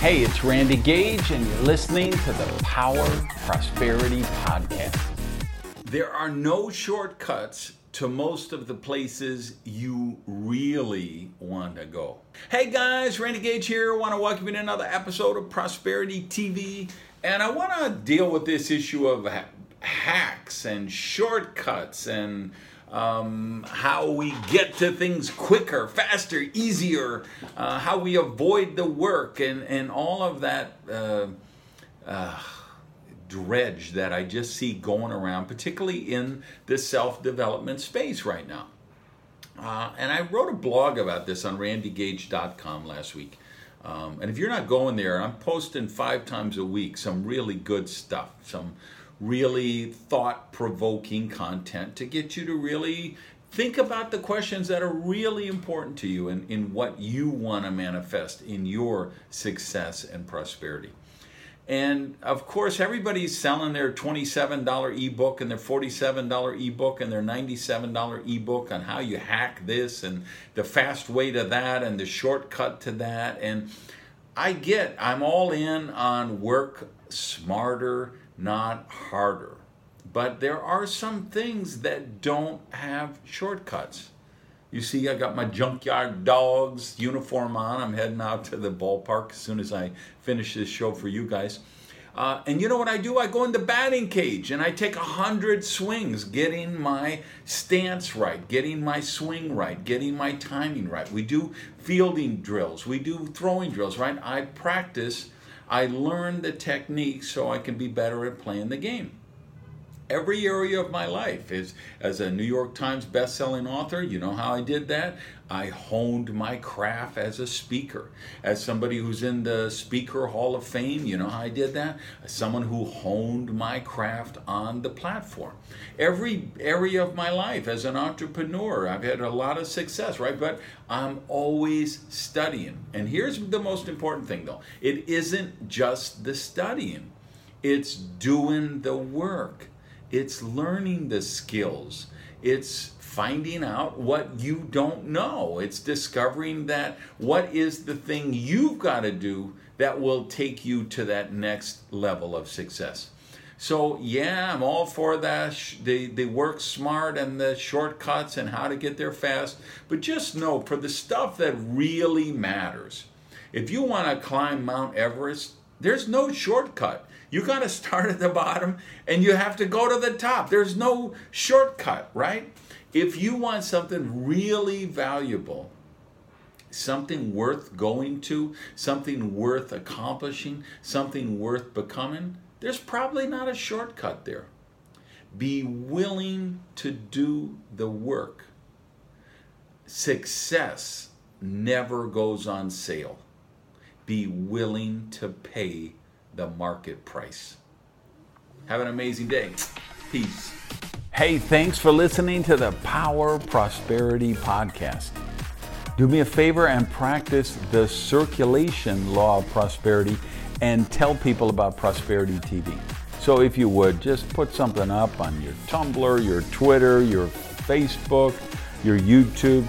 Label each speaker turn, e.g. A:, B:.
A: Hey, it's Randy Gage, and you're listening to the Power Prosperity Podcast. There are no shortcuts to most of the places you really want to go. Hey guys, Randy Gage here. I want to welcome you to another episode of Prosperity TV. And I want to deal with this issue of hacks and shortcuts and um, how we get to things quicker, faster, easier, uh, how we avoid the work, and, and all of that uh, uh, dredge that I just see going around, particularly in the self development space right now. Uh, and I wrote a blog about this on randygage.com last week. Um, and if you're not going there, I'm posting five times a week some really good stuff, some really thought provoking content to get you to really think about the questions that are really important to you and in what you want to manifest in your success and prosperity. And of course, everybody's selling their $27 ebook and their $47 ebook and their $97 ebook on how you hack this and the fast way to that and the shortcut to that. And I get, I'm all in on work smarter, not harder. But there are some things that don't have shortcuts. You see, I got my junkyard dogs uniform on. I'm heading out to the ballpark as soon as I finish this show for you guys. Uh, and you know what I do? I go in the batting cage and I take a hundred swings, getting my stance right, getting my swing right, getting my timing right. We do fielding drills, we do throwing drills, right? I practice I learn the techniques so I can be better at playing the game. Every area of my life is as a New York Times best-selling author, you know how I did that? I honed my craft as a speaker. As somebody who's in the Speaker Hall of Fame, you know how I did that? As someone who honed my craft on the platform. Every area of my life as an entrepreneur, I've had a lot of success, right? But I'm always studying. And here's the most important thing though it isn't just the studying, it's doing the work it's learning the skills. It's finding out what you don't know. It's discovering that what is the thing you've got to do that will take you to that next level of success. So yeah, I'm all for that. They they work smart and the shortcuts and how to get there fast. But just know for the stuff that really matters, if you want to climb Mount Everest, there's no shortcut. You got to start at the bottom and you have to go to the top. There's no shortcut, right? If you want something really valuable, something worth going to, something worth accomplishing, something worth becoming, there's probably not a shortcut there. Be willing to do the work. Success never goes on sale. Be willing to pay the market price. Have an amazing day. Peace. Hey, thanks for listening to the Power Prosperity Podcast. Do me a favor and practice the circulation law of prosperity and tell people about Prosperity TV. So, if you would, just put something up on your Tumblr, your Twitter, your Facebook, your YouTube.